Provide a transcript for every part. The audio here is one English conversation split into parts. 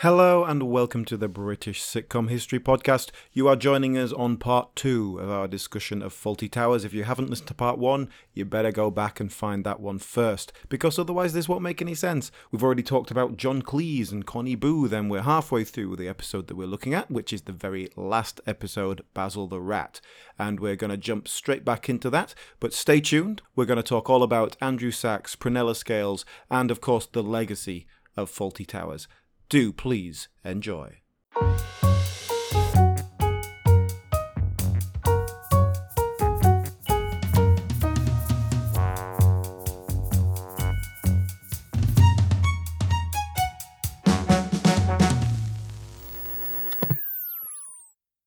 Hello and welcome to the British Sitcom History Podcast. You are joining us on part two of our discussion of Fawlty Towers. If you haven't listened to part one, you better go back and find that one first, because otherwise this won't make any sense. We've already talked about John Cleese and Connie Booth, and we're halfway through the episode that we're looking at, which is the very last episode, Basil the Rat. And we're going to jump straight back into that, but stay tuned. We're going to talk all about Andrew Sachs, Prunella Scales, and of course the legacy of Fawlty Towers do please enjoy.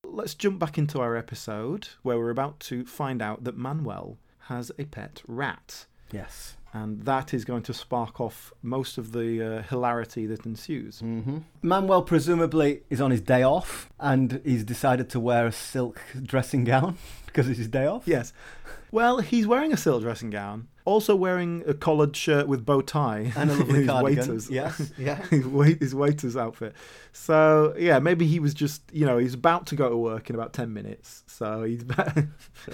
Let's jump back into our episode where we're about to find out that Manuel has a pet rat. Yes and that is going to spark off most of the uh, hilarity that ensues. Mm-hmm. Manuel presumably is on his day off, and he's decided to wear a silk dressing gown because it's his day off. Yes. Well, he's wearing a silk dressing gown, also wearing a collared shirt with bow tie and a lovely his cardigan. Waiters. Yes, yeah. his, wait, his waiter's outfit. So yeah, maybe he was just you know he's about to go to work in about ten minutes, so he's better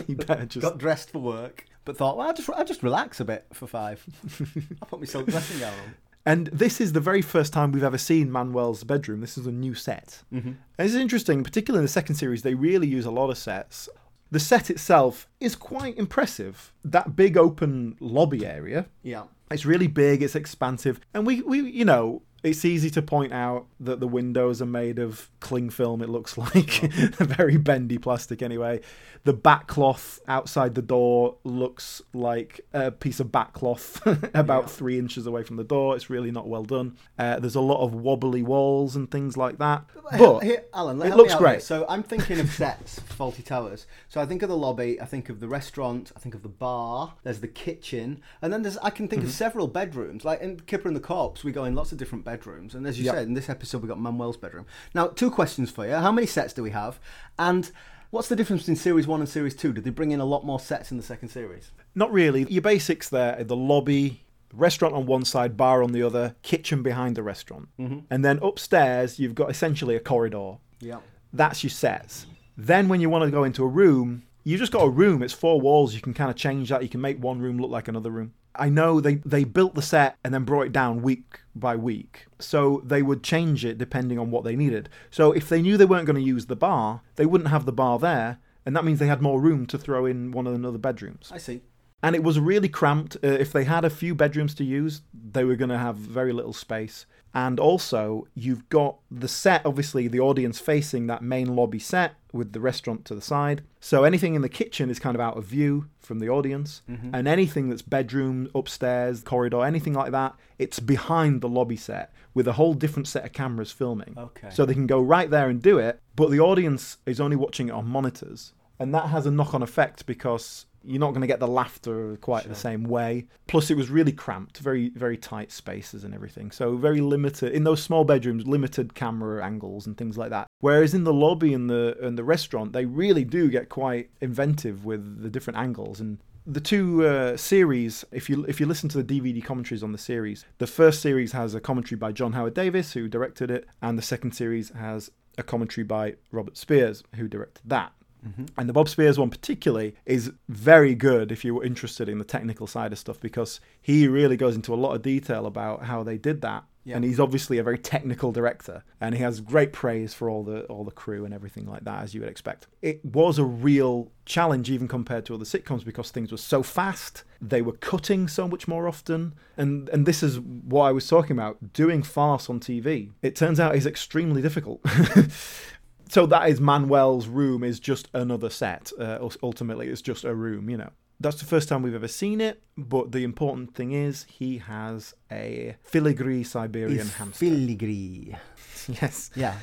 he better just got dressed for work but thought, well, I'll just, I'll just relax a bit for five. I'll put my silk dressing gown on. And this is the very first time we've ever seen Manuel's bedroom. This is a new set. Mm-hmm. It's interesting, particularly in the second series, they really use a lot of sets. The set itself is quite impressive. That big open lobby area. Yeah. It's really big, it's expansive. And we, we you know, it's easy to point out that the windows are made of cling film, it looks like. Oh. very bendy plastic, anyway. The backcloth outside the door looks like a piece of backcloth about yeah. three inches away from the door. It's really not well done. Uh, there's a lot of wobbly walls and things like that. But here, Alan, it looks great. So I'm thinking of sets Fawlty Towers. So I think of the lobby, I think of the restaurant, I think of the bar, there's the kitchen, and then there's I can think mm-hmm. of several bedrooms. Like in Kipper and the Corpse, we go in lots of different bedrooms. And as you yep. said, in this episode, we got Manuel's bedroom. Now, two questions for you. How many sets do we have? And what's the difference between Series 1 and Series 2? Did they bring in a lot more sets in the second series? Not really. Your basics there the lobby, restaurant on one side, bar on the other, kitchen behind the restaurant. Mm-hmm. And then upstairs, you've got essentially a corridor. Yeah. That's your sets. Then when you want to go into a room, you've just got a room. It's four walls. You can kind of change that. You can make one room look like another room. I know they, they built the set and then brought it down week by week. So they would change it depending on what they needed. So if they knew they weren't going to use the bar, they wouldn't have the bar there. And that means they had more room to throw in one of the other bedrooms. I see. And it was really cramped. Uh, if they had a few bedrooms to use, they were going to have very little space. And also, you've got the set, obviously, the audience facing that main lobby set with the restaurant to the side. So anything in the kitchen is kind of out of view from the audience. Mm-hmm. And anything that's bedroom, upstairs, corridor, anything like that, it's behind the lobby set with a whole different set of cameras filming. Okay. So they can go right there and do it, but the audience is only watching it on monitors. And that has a knock on effect because you're not going to get the laughter quite sure. the same way. Plus, it was really cramped, very very tight spaces and everything. So very limited in those small bedrooms, limited camera angles and things like that. Whereas in the lobby and the and the restaurant, they really do get quite inventive with the different angles and. The two uh, series, if you if you listen to the DVD commentaries on the series, the first series has a commentary by John Howard Davies, who directed it, and the second series has a commentary by Robert Spiers, who directed that. Mm-hmm. And the Bob Spiers one, particularly, is very good if you're interested in the technical side of stuff because he really goes into a lot of detail about how they did that. Yeah. And he's obviously a very technical director, and he has great praise for all the all the crew and everything like that, as you would expect. It was a real challenge, even compared to other sitcoms, because things were so fast. They were cutting so much more often, and and this is what I was talking about. Doing farce on TV, it turns out is extremely difficult. so that is Manuel's room is just another set. Uh, ultimately, it's just a room, you know. That's the first time we've ever seen it, but the important thing is he has a filigree Siberian it's hamster. Filigree. yes. Yeah.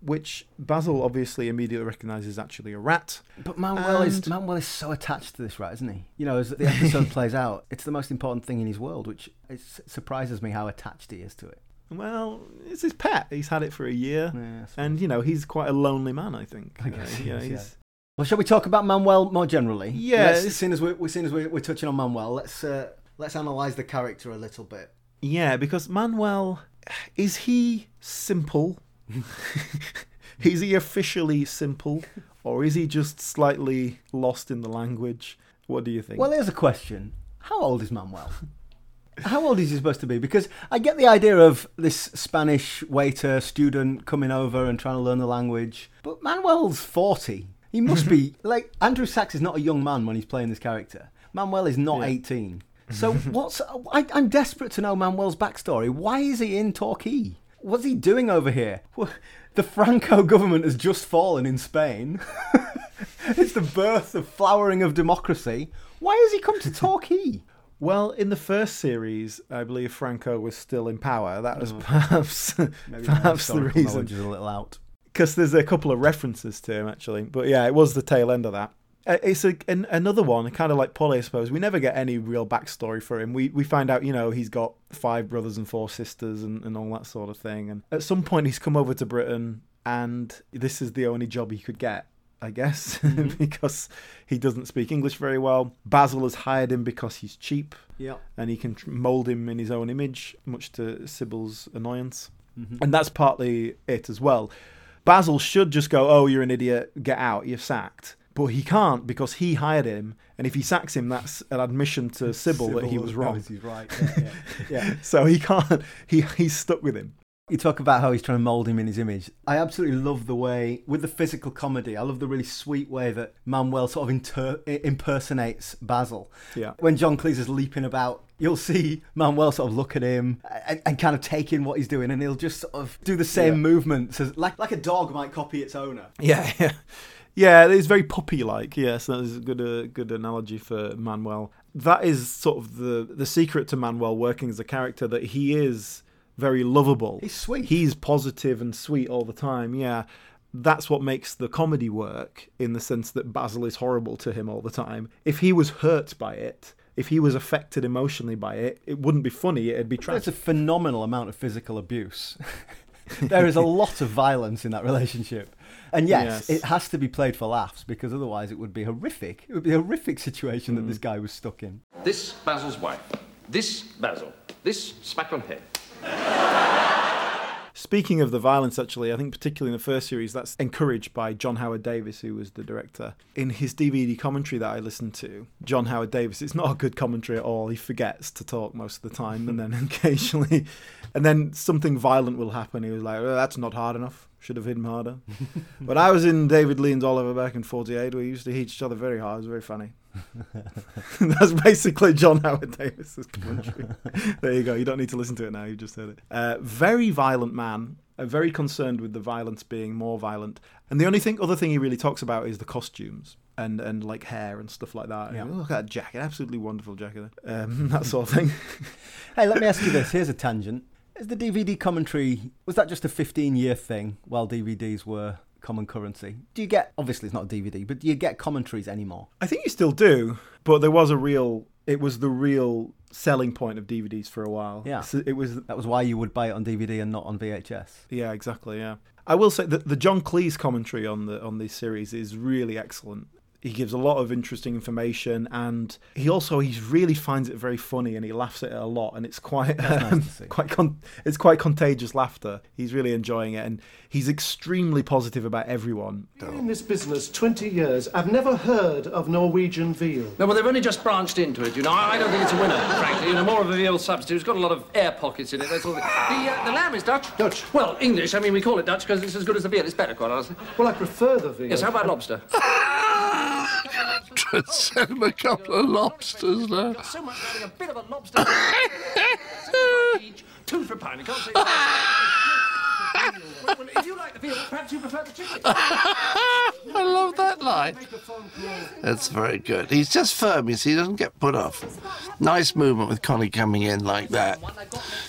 Which Basil obviously immediately recognises actually a rat. But Manuel and... is Manuel is so attached to this rat, isn't he? You know, as the episode plays out, it's the most important thing in his world, which it surprises me how attached he is to it. Well, it's his pet. He's had it for a year, yeah, and you know he's quite a lonely man. I think. I guess. Uh, yeah, he's. Yeah. Well, shall we talk about Manuel more generally? Yeah. As soon as we're, as soon as we're, we're touching on Manuel, let's uh, let's analyse the character a little bit. Yeah, because Manuel is he simple? is he officially simple, or is he just slightly lost in the language? What do you think? Well, here's a question: How old is Manuel? How old is he supposed to be? Because I get the idea of this Spanish waiter student coming over and trying to learn the language, but Manuel's forty. He must be like Andrew Sachs is not a young man when he's playing this character. Manuel is not Yeah. eighteen. So what's I, I'm desperate to know Manuel's backstory. Why is he in Torquay? What's he doing over here? The Franco government has just fallen in Spain. it's the birth of flowering of democracy. Why has he come to Torquay? Well, in the first series, I believe Franco was still in power. That was perhaps Maybe perhaps the reason. is a little out. because there's a couple of references to him actually. But yeah, it was the tail end of that. Uh, It's a, an, another one, kind of like Polly, I suppose. We never get any real backstory for him. We we find out, you know, he's got five brothers and four sisters and, and all that sort of thing. And at some point, he's come over to Britain, and this is the only job he could get, I guess, mm-hmm. because he doesn't speak English very well. Basil has hired him because he's cheap Yeah. and he can tr- mold him in his own image, much to Sybil's annoyance. Mm-hmm. And that's partly it as well. Basil should just go, "Oh, you're an idiot. Get out. You're sacked." But he can't because he hired him, and if he sacks him, that's an admission to Sybil, that he was wrong. He's right. Yeah, yeah. yeah. So he can't. He he's stuck with him. You talk about how he's trying to mould him in his image. I absolutely love the way, with the physical comedy, I love the really sweet way that Manuel sort of inter- impersonates Basil. Yeah. When John Cleese is leaping about, you'll see Manuel sort of look at him and, and kind of take in what he's doing, and he'll just sort of do the same Yeah. movements as like like a dog might copy its owner. Yeah, yeah, yeah. It's very puppy-like. Yes, that is a good, uh, good analogy for Manuel. That is sort of the the secret to Manuel working as a character that he is very lovable. He's sweet. He's positive and sweet all the time. Yeah. That's what makes the comedy work in the sense that Basil is horrible to him all the time. If he was hurt by it, if he was affected emotionally by it, it wouldn't be funny, it'd be There's tragic. a phenomenal amount of physical abuse. there is a lot of violence in that relationship. And yes, Yes. it has to be played for laughs because otherwise it would be horrific. It would be a horrific situation that Mm. this guy was stuck in. This Basil's wife. This Basil. This smack on head. Speaking of the violence, actually, I think particularly in the first series, that's encouraged by John Howard Davies, who was the director. In his DVD commentary that I listened to, John Howard Davies, it's not a good commentary at all. He forgets to talk most of the time, and then occasionally, and then something violent will happen. He was like, oh, "That's not hard enough. Should have hit him harder." but I was in David Lean's Oliver back in '48. We used to hit each other very hard. It was very funny. That's basically John Howard Davies's commentary. there you go. You don't need to listen to it now. You just heard it. Uh, very violent man. Uh, very concerned with the violence being more violent. And the only thing, other thing he really talks about is the costumes and and like hair and stuff like that. Yeah. Look at that jacket. Absolutely wonderful jacket. Um, that sort of thing. Hey, let me ask you this. Here's a tangent. Is the DVD commentary, was that just a 15 year thing while DVDs were common currency? Do you get, obviously it's not a DVD, but do you get commentaries anymore? I think you still do, but there was a real. It was the real selling point of DVDs for a while. Yeah. So it was That was why you would buy it on DVD and not on VHS. Yeah, exactly. Yeah, I will say that the John Cleese commentary on the on this series is really excellent. He gives a lot of interesting information, and he also he really finds it very funny, and he laughs at it a lot, and it's quite That's nice quite con- it's quite contagious laughter. He's really enjoying it, and he's extremely positive about everyone. Been in this business 20 years. I've never heard of Norwegian veal. No, well, they've only just branched into it, you know. I I don't think it's a winner, frankly. You know, more of a veal substitute. It's got a lot of air pockets in it, that's all. The, uh, the lamb is Dutch. Dutch. Well, English. I mean, we call it Dutch because it's as good as the veal. It's better, quite honestly. Well, I prefer the veal. Yes, how about lobster? Send him a couple of lobsters now. So much having a bit of a lobster. two for a pound. You can't say... well, if you like the veal, perhaps you prefer the chicken. I love that line. That's very good. He's just firm, you see, he doesn't get put off. Nice movement with Connie coming in like that,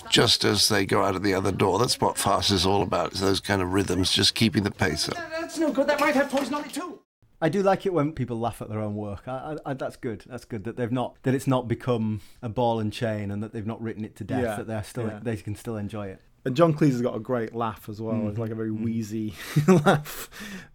just as they go out of the other door. That's what farce is all about, is those kind of rhythms, just keeping the pace up. That's no good. That might have poison on it, too. I do like it when people laugh at their own work. I, I, I, that's good. That's good that they've not that it's not become a ball and chain, and that they've not written it to death. Yeah, That they're still yeah. they can still enjoy it. And John Cleese has got a great laugh as well. It's like a very wheezy laugh.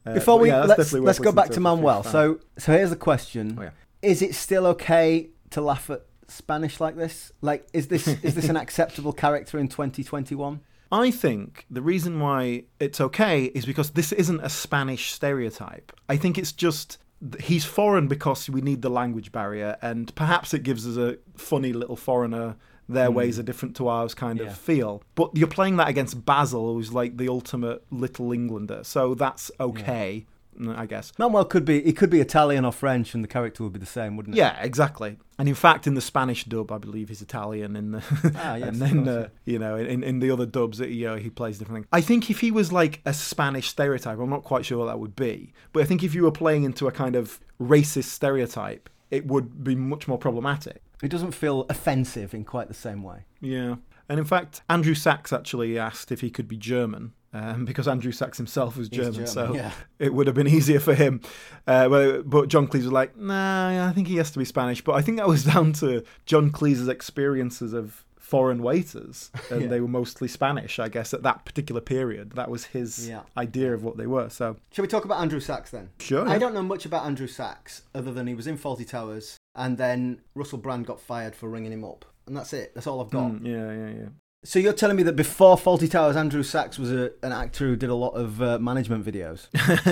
Uh, Before we yeah, let's let's go back to to if you're a Manuel. So so here's the question: Oh, yeah. Is it still okay to laugh at Spanish like this? Like, is this is this an acceptable character in 2021? I think the reason why it's okay is because this isn't a Spanish stereotype. I think it's just he's foreign because we need the language barrier, and perhaps it gives us a funny little foreigner. Their mm. ways are different to ours, kind yeah. of feel. But you're playing that against Basil, who's like the ultimate little Englander, so that's okay. I guess. Manuel could be he could be Italian or French, and the character would be the same, wouldn't it? Yeah, exactly. And in fact, in the Spanish dub, I believe he's Italian. In the ah, yes, and then uh, you know, in, in the other dubs, you know, he plays different things. I think if he was like a Spanish stereotype, I'm not quite sure what that would be. But I think if you were playing into a kind of racist stereotype, it would be much more problematic. It doesn't feel offensive in quite the same way. Yeah. And in fact, Andrew Sachs actually asked if he could be German um, because Andrew Sachs himself was German, German so yeah. it would have been easier for him. Uh, but John Cleese was like, nah, I think he has to be Spanish. But I think that was down to John Cleese's experiences of foreign waiters, and yeah. they were mostly Spanish, I guess, at that particular period. That was his yeah. idea of what they were. So, shall we talk about Andrew Sachs then? Sure. I don't know much about Andrew Sachs other than he was in Fawlty Towers, and then Russell Brand got fired for ringing him up, and that's it. That's all I've got. Mm, yeah, yeah, yeah. So you're telling me that before Fawlty Towers, Andrew Sachs was a, an actor who did a lot of uh, management videos?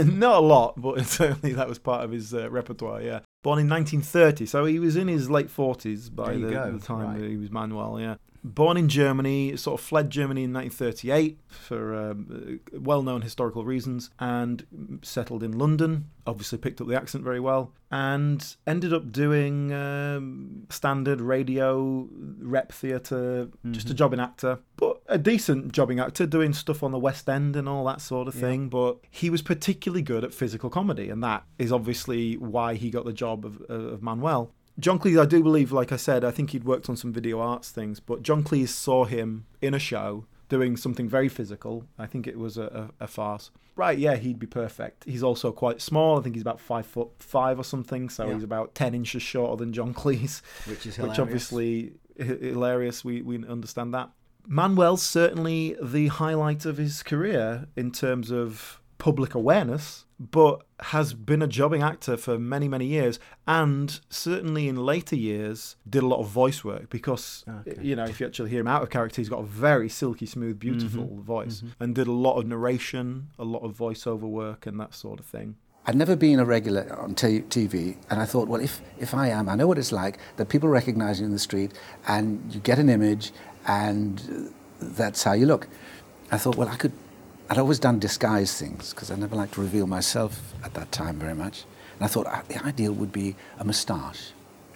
Not a lot, but certainly that was part of his uh, repertoire. Yeah, born in 1930, so he was in his late 40s by the, the, time right. he was Manuel. Yeah, Born in Germany, sort of fled Germany in 1938 for um, well known historical reasons and settled in London. Obviously, picked up the accent very well and ended up doing um, standard radio, rep theater mm-hmm. just a mm-hmm. jobbing actor, but a decent jobbing actor doing stuff on the West End and all that sort of thing. Yeah. But he was particularly good at physical comedy, and that is obviously why he got the job of, of Manuel. John Cleese, I do believe, like I said, I think he'd worked on some video arts things, but John Cleese saw him in a show doing something very physical. I think it was a, a, a, farce. Right, yeah, he'd be perfect. He's also quite small. I think he's about five foot five or something, so yeah. he's about ten inches shorter than John Cleese, which is hilarious. which obviously hilarious. We we understand that. Manuel's certainly the highlight of his career in terms of public awareness but has been a jobbing actor for many, many years, and certainly in later years did a lot of voice work because okay. you know if you actually hear him out of character, he's got a very silky smooth, beautiful mm-hmm. voice, mm-hmm. and did a lot of narration, a lot of voiceover work, and that sort of thing. I'd never been a regular on t- TV, and I thought, well, if, if I am, I know what it's like that people recognize you in the street, and you get an image, and that's how you look. I thought, well, I could I'd always done disguise things because I never liked to reveal myself at that time very much. And I thought uh, the ideal would be a moustache.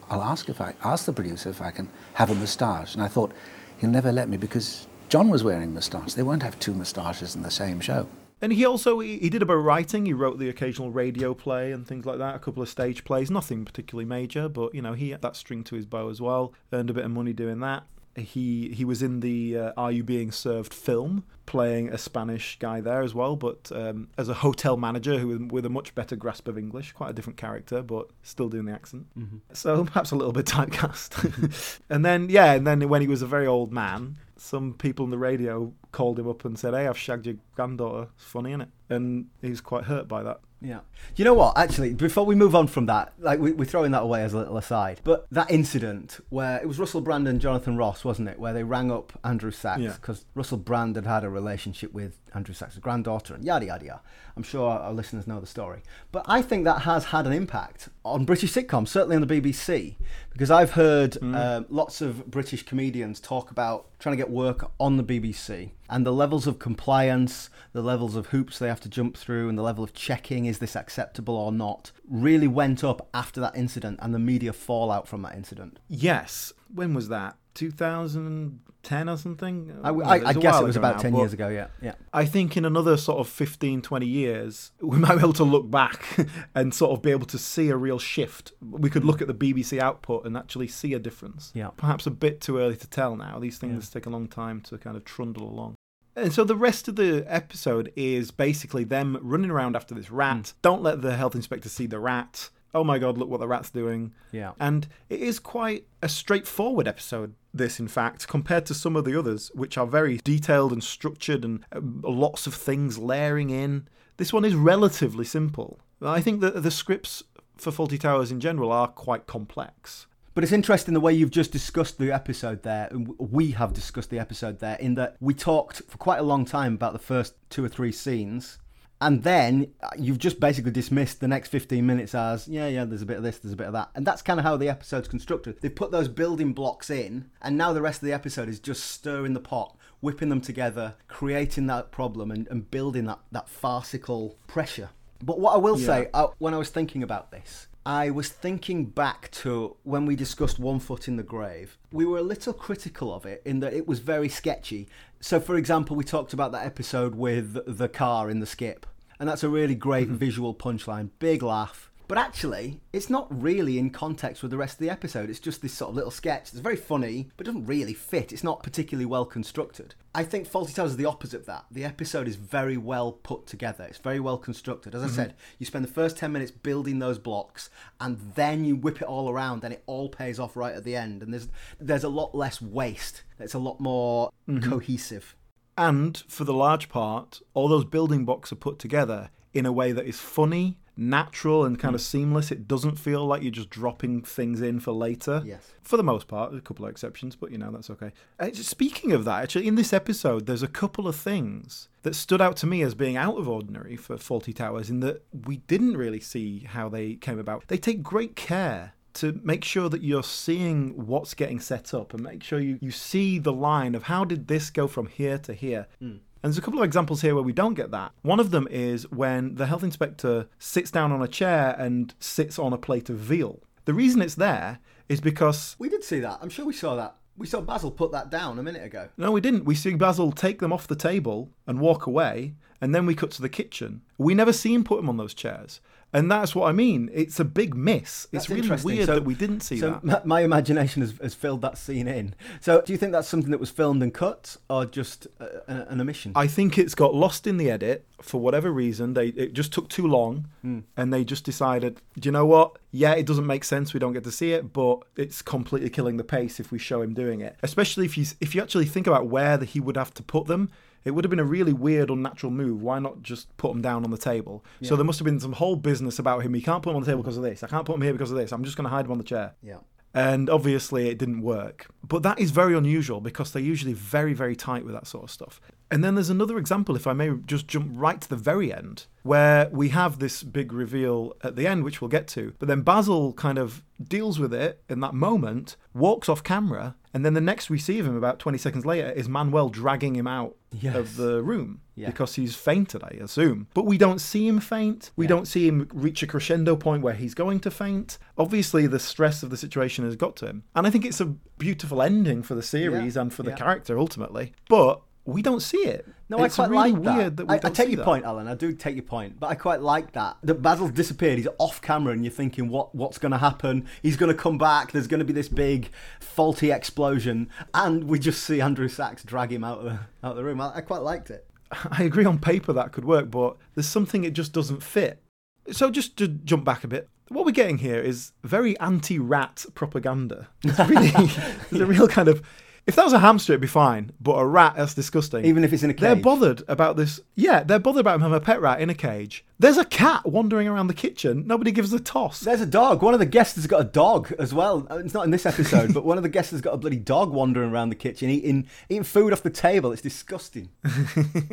I'll ask if I ask the producer if I can have a moustache. And I thought he'll never let me because John was wearing moustache. They won't have two moustaches in the same show. And he also he did a bit of writing. He wrote the occasional radio play and things like that. A couple of stage plays, nothing particularly major, but you know he had that string to his bow as well. Earned a bit of money doing that he he was in the uh, Are You Being Served film, playing a Spanish guy there as well, but um, as a hotel manager who with a much better grasp of English, quite a different character, but still doing the accent. Mm-hmm. So perhaps a little bit typecast. and then yeah, and then when he was a very old man, some people on the radio called him up and said, "Hey, I've shagged your granddaughter. It's funny, isn't it?" And he was quite hurt by that. Yeah. You know what? Actually, before we move on from that, like we, are throwing that away as a little aside, but that incident where it was Russell Brand and Jonathan Ross, wasn't it? Where they rang up Andrew Sachs because yeah. Russell Brand had had a relationship with Andrew Sachs' granddaughter and yada yada yada. I'm sure our listeners know the story. But I think that has had an impact on British sitcoms, certainly on the BBC, because I've heard mm. uh, lots of British comedians talk about trying to get work on the BBC and the levels of compliance, the levels of hoops they have to jump through, and the level of checking is this acceptable or not really went up after that incident and the media fallout from that incident. Yes. When was that? 2010 or something? I, I, I guess it was about now, 10 years ago, yeah. yeah. I think in another sort of 15, 20 years, we might be able to look back and sort of be able to see a real shift. We could look at the BBC output and actually see a difference. Yeah. Perhaps a bit too early to tell now. These things yeah. take a long time to kind of trundle along. And so the rest of the episode is basically them running around after this rat. Mm. Don't let the health inspector see the rat. Oh my god, look what the rat's doing. Yeah. And it is quite a straightforward episode, this, in fact, compared to some of the others, which are very detailed and structured and uh, lots of things layering in. This one is relatively simple. I think that the scripts for Fawlty Towers in general are quite complex. But it's interesting the way you've just discussed the episode there, and we have discussed the episode there, in that we talked for quite a long time about the first two or three scenes, and then uh, you've just basically dismissed the next 15 minutes as, yeah, yeah, there's a bit of this, there's a bit of that. And that's kind of how the episode's constructed. They've put those building blocks in, and now the rest of the episode is just stirring the pot, whipping them together, creating that problem, and, and building that, that farcical pressure. But what I will say, uh, when I was thinking about this, I was thinking back to when we discussed One Foot in the Grave. We were a little critical of it in that it was very sketchy. So, for example, we talked about that episode with the car in the skip, and that's a really great mm-hmm. visual punchline, big laugh. But actually, it's not really in context with the rest of the episode. It's just this sort of little sketch It's very funny, but doesn't really fit. It's not particularly well constructed. I think Fawlty Towers is the opposite of that. The episode is very well put together. It's very well constructed. As I mm-hmm. said, you spend the first 10 minutes building those blocks and then you whip it all around and it all pays off right at the end. And there's there's a lot less waste. It's a lot more mm-hmm. cohesive. And for the large part, all those building blocks are put together in a way that is funny, natural, and Hmm. kind of seamless. It doesn't feel like you're just dropping things in for later. Yes. For the most part, a couple of exceptions, but you know, that's okay. Uh, speaking of that, actually, in this episode, there's a couple of things that stood out to me as being out of ordinary for Fawlty Towers in that we didn't really see how they came about. They take great care to make sure that you're seeing what's getting set up and make sure you, you see the line of how did this go from here to here. Hmm. And there's a couple of examples here where we don't get that. One of them is when the health inspector sits down on a chair and sits on a plate of veal. The reason it's there is because We did see that. I'm sure we saw that. We saw Basil put that down a minute ago. no, we didn't. We see Basil take them off the table and walk away, and then we cut to the kitchen. We never see him put them on those chairs. And that's what I mean. It's a big miss. That's it's really weird So- that we didn't see so that. my, my imagination has, has filled that scene in. So do you think that's something that was filmed and cut, or just uh, an, an omission? I think it's got lost in the edit for whatever reason. They it just took too long, Hmm. and they just decided, do you know what? Yeah, it doesn't make sense. We don't get to see it, but it's completely killing the pace if we show him doing it. Especially if you if you actually think about where that he would have to put them. It would have been a really weird, unnatural move. Why not just put him down on the table? So there must have been some whole business about him. He can't put him on the table because of this. I can't put him here because of this. I'm just going to hide him on the chair. yeah. And obviously, it didn't work. But that is very unusual because they're usually very, very tight with that sort of stuff. And then there's another example, if I may just jump right to the very end, where we have this big reveal at the end, which we'll get to. But then Basil kind of deals with it in that moment, walks off camera, and then the next we see of him about 20 seconds later is Manuel dragging him out Yes. of the room Yeah. because he's fainted, I assume. But we don't see him faint. We don't see him reach a crescendo point where he's going to faint. Obviously, the stress of the situation has got to him. And I think it's a beautiful ending for the series Yeah, and for the yeah. character ultimately. But we don't see it. No, it's I quite really like that. weird that we I, don't I take your that. point, Alan. I do take your point, but I quite like that. That Basil's disappeared. He's off camera, and you're thinking, what what's going to happen? He's going to come back. There's going to be this big Fawlty explosion, and we just see Andrew Sachs drag him out of the, out of the room. I, I quite liked it. I agree on paper that could work, but there's something it just doesn't fit. So just to jump back a bit, what we're getting here is very anti-rat propaganda. It's really, there's a real kind of. If that was a hamster, it'd be fine, but a rat, that's disgusting. Even if it's in a cage. They're bothered about this. Yeah, they're bothered about him having a pet rat in a cage. There's a cat wandering around the kitchen. Nobody gives a toss. There's a dog. One of the guests has got a dog as well. Uh, It's not in this episode, but one of the guests has got a bloody dog wandering around the kitchen, eating eating food off the table. It's disgusting.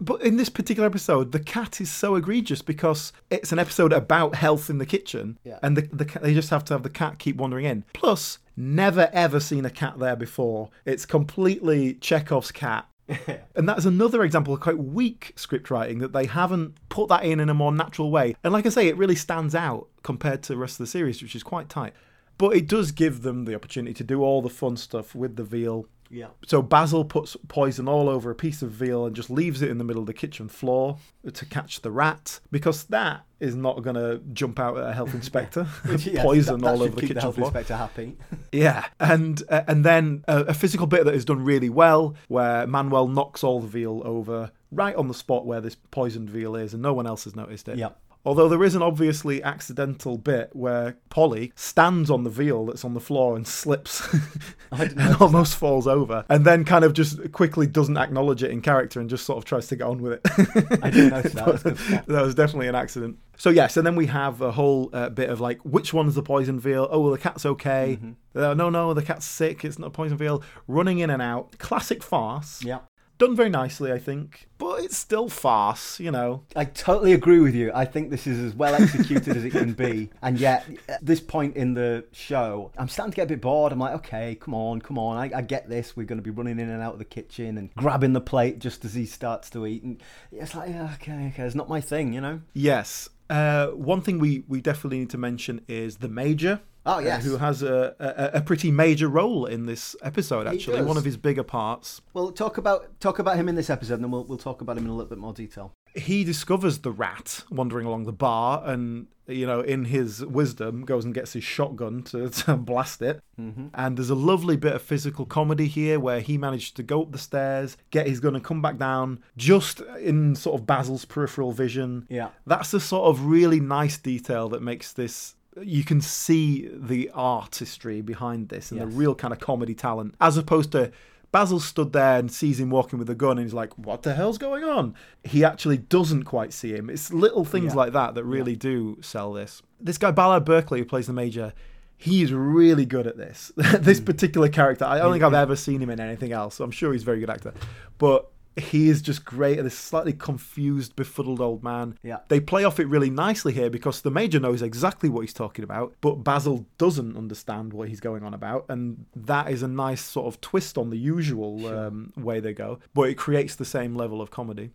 But in this particular episode, the cat is so egregious because it's an episode about health in the kitchen, Yeah. and the, the they just have to have the cat keep wandering in. Plus, never ever seen a cat there before. It's completely Chekhov's cat. and that's another example of quite weak script writing that they haven't put that in in a more natural way. And like I say, it really stands out compared to the rest of the series, which is quite tight. But it does give them the opportunity to do all the fun stuff with the veal Yeah. so Basil puts poison all over a piece of veal and just leaves it in the middle of the kitchen floor to catch the rat because that is not going to jump out at a health inspector. poison that, that all over the kitchen the health floor. inspector happy. Yeah, and uh, and then a, a physical bit that is done really well, where Manuel knocks all the veal over right on the spot where this poisoned veal is, and no one else has noticed it. Yeah. Although there is an obviously accidental bit where Polly stands on the veal that's on the floor and slips and almost falls over, and then kind of just quickly doesn't acknowledge it in character and just sort of tries to get on with it. I didn't notice that. Good spot. that was definitely an accident. So yes, and then we have a whole uh, bit of like, which one's the poison veal? Oh, well, the cat's okay. Uh, no, no, the cat's sick. It's not a poison veal. Running in and out. Classic farce. Yeah. Done very nicely, I think, but it's still farce. You know. I totally agree with you. I think this is as well executed as it can be. And yet, at this point in the show, I'm starting to get a bit bored. I'm like, okay, come on, come on. I, I get this. We're going to be running in and out of the kitchen and grabbing the plate just as he starts to eat. And it's like, yeah, okay, okay. It's not my thing, you know? Yes. Uh, one thing we, we definitely need to mention is the Major. Oh, uh, who has a, a, a pretty major role in this episode, actually. One of his bigger parts. Well, talk about talk about him in this episode, and then we'll, we'll talk about him in a little bit more detail. he discovers the rat wandering along the bar and you know in his wisdom goes and gets his shotgun to, to blast it and there's a lovely bit of physical comedy here where he managed to go up the stairs get his gun and come back down just in sort of basil's peripheral vision Yeah. that's the sort of really nice detail that makes this you can see the artistry behind this and the real kind of comedy talent as opposed to Basil stood there and sees him walking with a gun and he's like, What the hell's going on? He actually doesn't quite see him. It's little things Yeah. like that that really do sell this. This guy, Ballard Berkeley, who plays the Major, he's really good at this. this Hmm. particular character, I don't think I've ever seen him in anything else, so I'm sure he's a very good actor. But he is just great at this slightly confused, befuddled old man. Yeah. They play off it really nicely here because the Major knows exactly what he's talking about, but Basil doesn't understand what he's going on about. And that is a nice sort of twist on the usual um, way they go, but it creates the same level of comedy.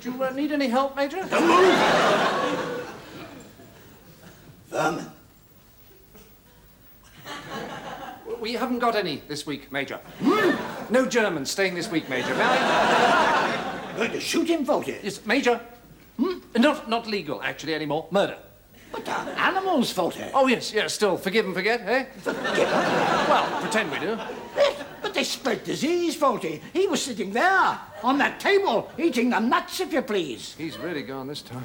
Do you uh, need any help, Major? Vermin. We haven't got any this week, Major. No Germans staying this week, Major. May I? Going to shoot him, Fawlty. Yes, Major. Hmm? Not, not legal, actually, anymore. Murder. But they're animals, Fawlty. Oh, yes, yes, still forgive and forget, eh? Well, pretend we do. Yes, but they spread disease, Fawlty. He was sitting there, on that table, eating the nuts, if you please. He's really gone this time.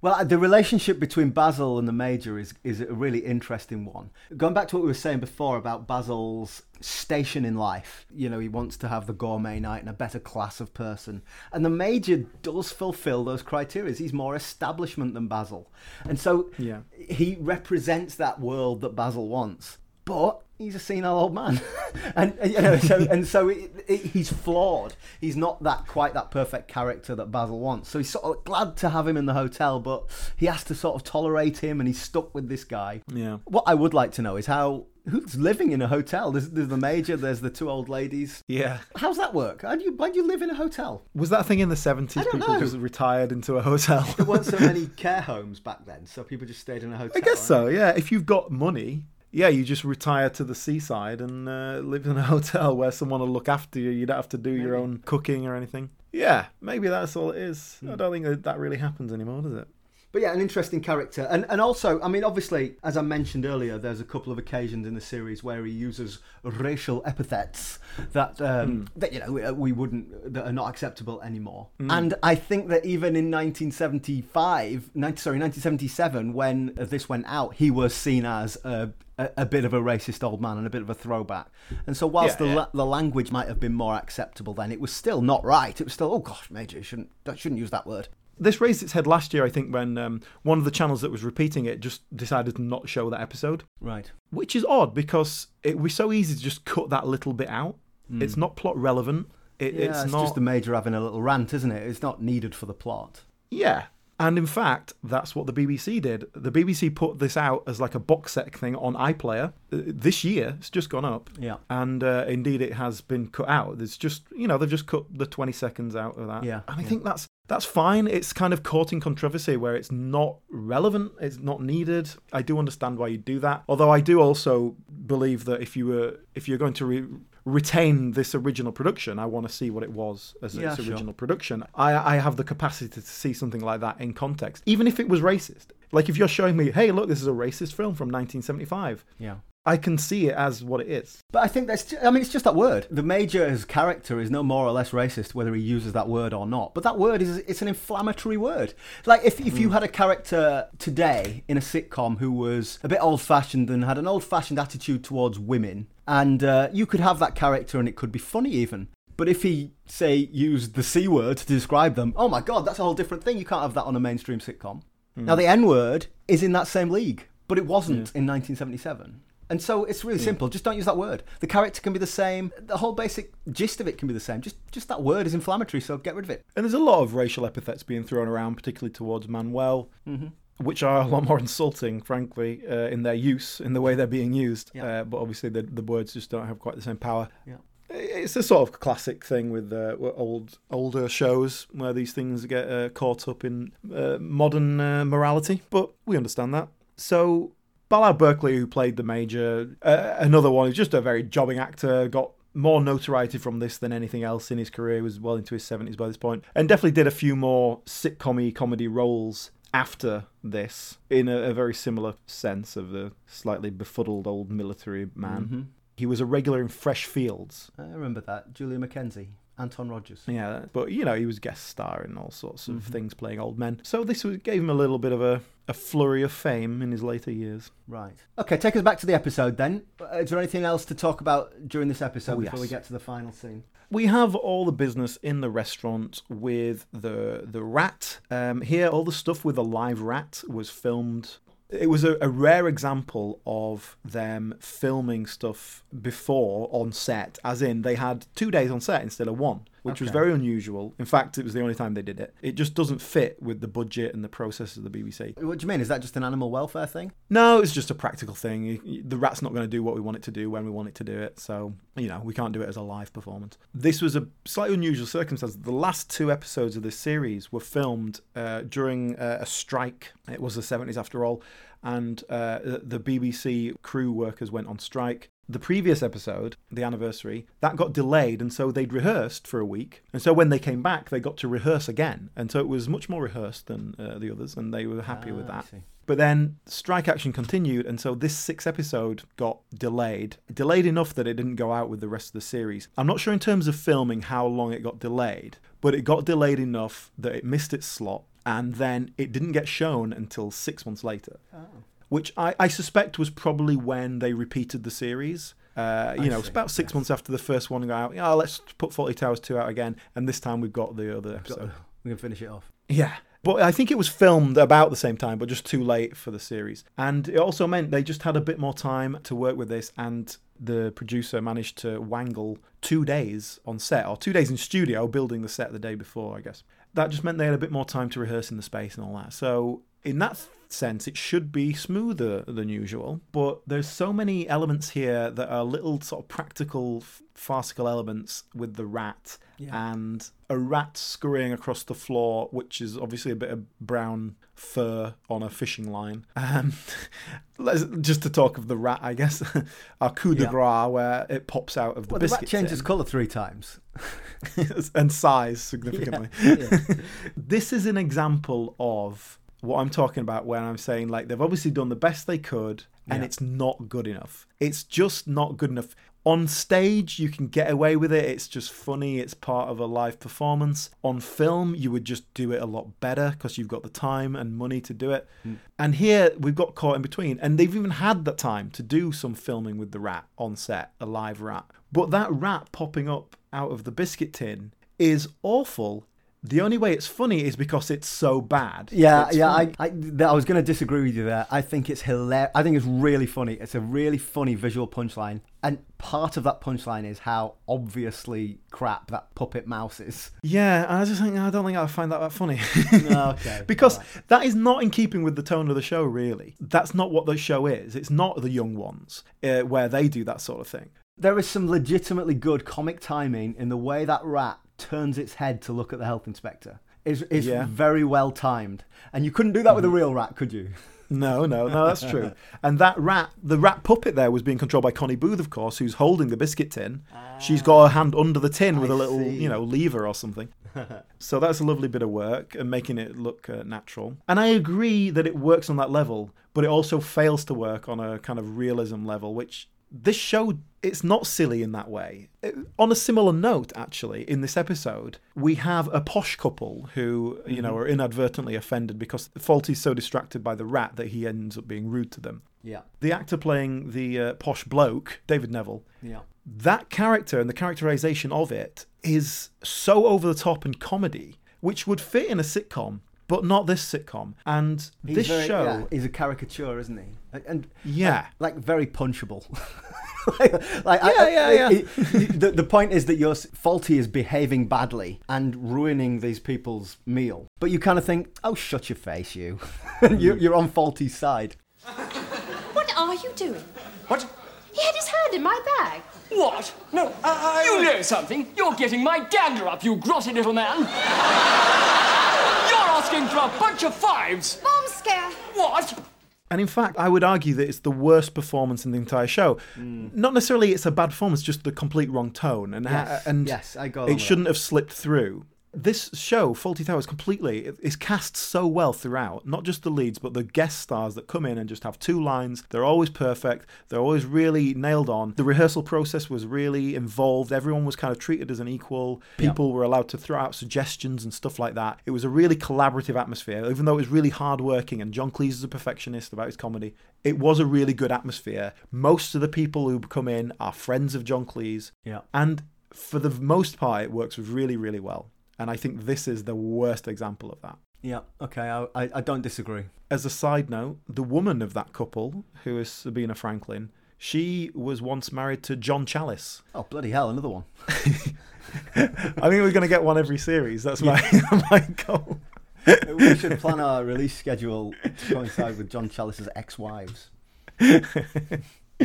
Well, the relationship between Basil and the Major is is a really interesting one. Going back to what we were saying before about Basil's station in life, you know, he wants to have the gourmet night and a better class of person. And the Major does fulfill those criteria. He's more establishment than Basil. And so Yeah. he represents that world that Basil wants. But he's a senile old man, and you know, so and so it, it, he's flawed. He's not that quite that perfect character that Basil wants. So he's sort of glad to have him in the hotel, but he has to sort of tolerate him, and he's stuck with this guy. Yeah. What I would like to know is how who's living in a hotel. There's, there's the major. There's the two old ladies. Yeah. How's that work? How do you why do you live in a hotel? Was that thing in the 70s? People know. just retired into a hotel? There weren't so many care homes back then, so people just stayed in a hotel. I guess right? so, yeah. If you've got money, yeah, you just retire to the seaside and uh, live in a hotel where someone will look after you. You don't have to do your own cooking or anything. Yeah, maybe that's all it is. I don't think that, that really happens anymore, does it? But yeah, an interesting character, and and also, I mean, obviously, as I mentioned earlier, there's a couple of occasions in the series where he uses racial epithets that um, hmm. that you know we- uh, we wouldn't that are not acceptable anymore. Hmm. And I think that even in 1975, 90, sorry, 1977, when this went out, he was seen as a, a, a bit of a racist old man and a bit of a throwback. And so, whilst Yeah, the yeah. la- the language might have been more acceptable then, it was still not right. It was still, oh gosh, major, you shouldn't that shouldn't use that word. This raised its head last year, I think, when um, one of the channels that was repeating it just decided to not show that episode, Right. which is odd because it was so easy to just cut that little bit out. It's not plot relevant. It, Yeah, it's, it's, not. just the major having a little rant, isn't it? It's not needed for the plot. Yeah. And in fact, that's what the BBC did. The BBC put this out as like a box set thing on iPlayer uh, this year. It's just gone up. Yeah. And uh, indeed, it has been cut out. There's just, you know, they've just cut the 20 seconds out of that. Yeah, And I yeah. think that's that's fine. It's kind of caught in controversy where it's not relevant, it's not needed. I do understand why you do that. Although I do also believe that if you were if you're going to re- retain this original production, I want to see what it was as Yeah, its sure. original production. I, I have the capacity to see something like that in context, even if it was racist. Like if you're showing me, hey, look, this is a racist film from 1975. Yeah. I can see it as what it is. But I think that's, I mean, it's just that word. The Major's character is no more or less racist whether he uses that word or not. But that word is, it's an inflammatory word. Like if, if you had a character today in a sitcom who was a bit old fashioned and had an old fashioned attitude towards women, and uh, you could have that character and it could be funny even. But if he, say, used the C word to describe them, oh my god, that's a whole different thing. You can't have that on a mainstream sitcom. Now, the N word is in that same league, but it wasn't in 1977. And so it's really simple. Just don't use that word. The character can be the same. The whole basic gist of it can be the same. Just, just that word is inflammatory, so get rid of it. And there's a lot of racial epithets being thrown around, particularly towards Manuel, which are a lot more insulting, frankly, uh, in their use, in the way they're being used. Yeah. Uh, but obviously, the, the words just don't have quite the same power. Yeah. It's a sort of classic thing with uh, old older shows where these things get uh, caught up in uh, modern uh, morality, but we understand that. So Ballard Berkeley, who played the major, uh, another one who's just a very jobbing actor, got more notoriety from this than anything else in his career. He was well into his 70s by this point, and definitely did a few more sitcom comedy roles after this in a, a very similar sense of the slightly befuddled old military man. He was a regular in Fresh Fields. I remember that. Julia Mackenzie, Anton Rodgers. Yeah, but you know, he was guest star in all sorts of things playing old men. So this was, gave him a little bit of a, a flurry of fame in his later years. Right. Okay, take us back to the episode then. Uh, Is there anything else to talk about during this episode Oh, before we get to the final scene? We have all the business in the restaurant with the the rat. Um, here, all the stuff with the live rat was filmed. It was a, a rare example of them filming stuff before on set, as in they had two days on set instead of one, which was very unusual. In fact, it was the only time they did it. It just doesn't fit with the budget and the process of the BBC. What do you mean? Is that just an animal welfare thing? No, it's just a practical thing. The rat's not going to do what we want it to do when we want it to do it. So, you know, we can't do it as a live performance. This was a slightly unusual circumstance. The last two episodes of this series were filmed uh, during uh, a strike. It was the 70s after all. And uh, the BBC crew workers went on strike. The previous episode, the anniversary, that got delayed, and so they'd rehearsed for a week. And so when they came back, they got to rehearse again. And so it was much more rehearsed than uh, the others, and they were happy with Ah, I that. But then strike action continued, and so this sixth episode got delayed. Delayed enough that it didn't go out with the rest of the series. I'm not sure in terms of filming how long it got delayed, but it got delayed enough that it missed its slot, and then it didn't get shown until six months later. Which I, I suspect was probably when they repeated the series. Uh, you know, it's see, about six months after the first one got out. Yeah, let's put Fawlty Towers 2 out again, and this time we've got the other episode. We can finish it off. Yeah. But I think it was filmed about the same time, but just too late for the series. And it also meant they just had a bit more time to work with this, and the producer managed to wangle two days on set, or two days in studio, building the set the day before, I guess. That just meant they had a bit more time to rehearse in the space and all that. So, in that sense, it should be smoother than usual. But there's so many elements here that are little sort of practical, farcical elements with the rat and a rat scurrying across the floor, which is obviously a bit of brown fur on a fishing line. Um, just to talk of the rat, I guess, our coup de Yeah. grace, where it pops out of the Well, the rat biscuit changes colour three times. and size significantly. this is an example of what I'm talking about when I'm saying like they've obviously done the best they could and Yeah. it's not good enough. It's just not good enough. On stage, you can get away with it. It's just funny. It's part of a live performance. On film, you would just do it a lot better because you've got the time and money to do it. Hmm. And here, we've got caught in between. And they've even had that time to do some filming with the rat on set, a live rat. But that rat popping up out of the biscuit tin is awful. The only way it's funny is because it's so bad. Yeah, It's yeah. I, I, I was going to disagree with you there. I think it's hilarious. I think it's really funny. It's a really funny visual punchline, and part of that punchline is how obviously crap that puppet mouse is. Yeah, I just think I don't think I find that that funny. okay, because alright. that is not in keeping with the tone of the show. Really, that's not what the show is. It's not the young ones uh, where they do that sort of thing. There is some legitimately good comic timing in the way that rat turns its head to look at the health inspector. is is Yeah. very well timed, and you couldn't do that with a real rat, could you? No, no, no, that's true. And that rat, the rat puppet there was being controlled by Connie Booth, of course, who's holding the biscuit tin. She's got her hand under the tin with a I little, see. you know, lever or something. so that's a lovely bit of work and making it look uh, natural. And I agree that it works on that level, but it also fails to work on a kind of realism level, which this show it's not silly in that way. On a similar note, actually, in this episode, we have a posh couple who, you know, are inadvertently offended because Fawlty's so distracted by the rat that he ends up being rude to them. Yeah, The actor playing the uh, posh bloke, David Neville, yeah. that character and the characterization of it is so over the top and comedy, which would fit in a sitcom, but not this sitcom. And He's this very- show, yeah, he's a caricature, isn't he? And- And Yeah. like, like very punchable. like, like, I- Yeah, I- yeah, yeah. it- it- the, the point is that your Fawlty is behaving badly and ruining these people's meal, but you kind of think, "Oh, shut your face, you! you're, mm. you're on Fawlty's side." What are you doing? What? He had his hand in my bag. What? No, You know something? You're getting my gander up, you grotty little man. You're asking for a bunch of fives. Bomb scare. What? And in fact, I would argue that it's the worst performance in the entire show. Hmm. Not necessarily it's a bad performance, just the complete wrong tone. And, ha- Yes, and yes, I got along it shouldn't have slipped through. This show, Fawlty Towers, completely is cast so well throughout. Not just the leads, but the guest stars that come in and just have two lines. They're always perfect. They're always really nailed on. The rehearsal process was really involved. Everyone was kind of treated as an equal. People were allowed to throw out suggestions and stuff like that. It was a really collaborative atmosphere, even though it was really hardworking. And John Cleese is a perfectionist about his comedy. It was a really good atmosphere. Most of the people who come in are friends of John Cleese. Yeah. And for the most part, it works really, really well. And I think this is the worst example of that. Yeah. Okay. I, I, don't disagree. As a side note, the woman of that couple, who is Sabina Franklin, she was once married to John Challis. Oh bloody hell! Another one. I think we're going to get one every series. That's my, my goal. we should plan our release schedule to coincide with John Challis's ex-wives.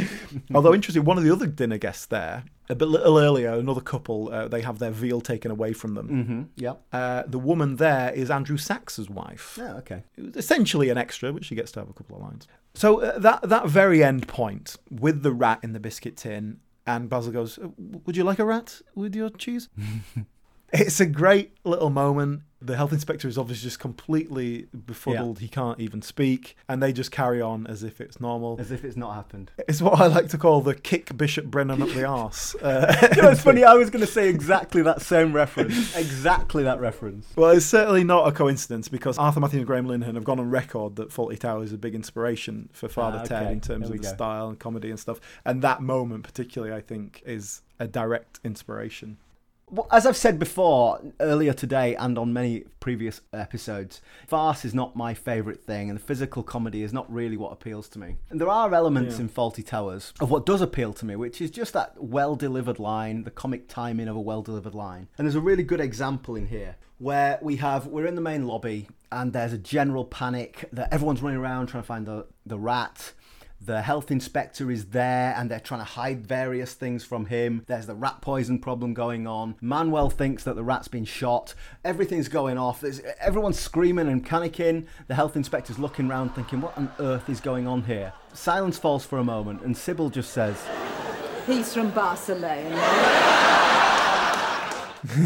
Although interesting, one of the other dinner guests there, a bit little earlier, another couple, uh, they have their veal taken away from them. Mm-hmm. Yeah. Uh, the woman there is Andrew Sachs's wife. Yeah. Okay. Essentially an extra, but she gets to have a couple of lines. So uh, that that very end point with the rat in the biscuit tin, and Basil goes, "Uh, "Would you like a rat with your cheese?" it's a great little moment. The health inspector is obviously just completely befuddled. He can't even speak, and they just carry on as if it's normal. As if it's not happened. It's what I like to call the kick Bishop Brennan up the arse. Uh, You know, it's funny. I was going to say exactly that same reference. Exactly that reference. Well, it's certainly not a coincidence because Arthur Matthew and Graham Linehan have gone on record that Fawlty Towers is a big inspiration for Father Ah, Ted in terms There of the go. style and comedy and stuff. And that moment, particularly, I think, is a direct inspiration. Well, as I've said before, earlier today and on many previous episodes, farce is not my favourite thing, and physical comedy is not really what appeals to me. And there are elements Yeah. in Fawlty Towers of what does appeal to me, which is just that well delivered line, the comic timing of a well delivered line. And there's a really good example in here where we have we're in the main lobby and there's a general panic that everyone's running around trying to find the, the rat. The health inspector is there and they're trying to hide various things from him. There's the rat poison problem going on. Manuel thinks that the rat's been shot. Everything's going off. There's, everyone's screaming and panicking. The health inspector's looking around thinking, what on earth is going on here? Silence falls for a moment and Sybil just says, He's from Barcelona.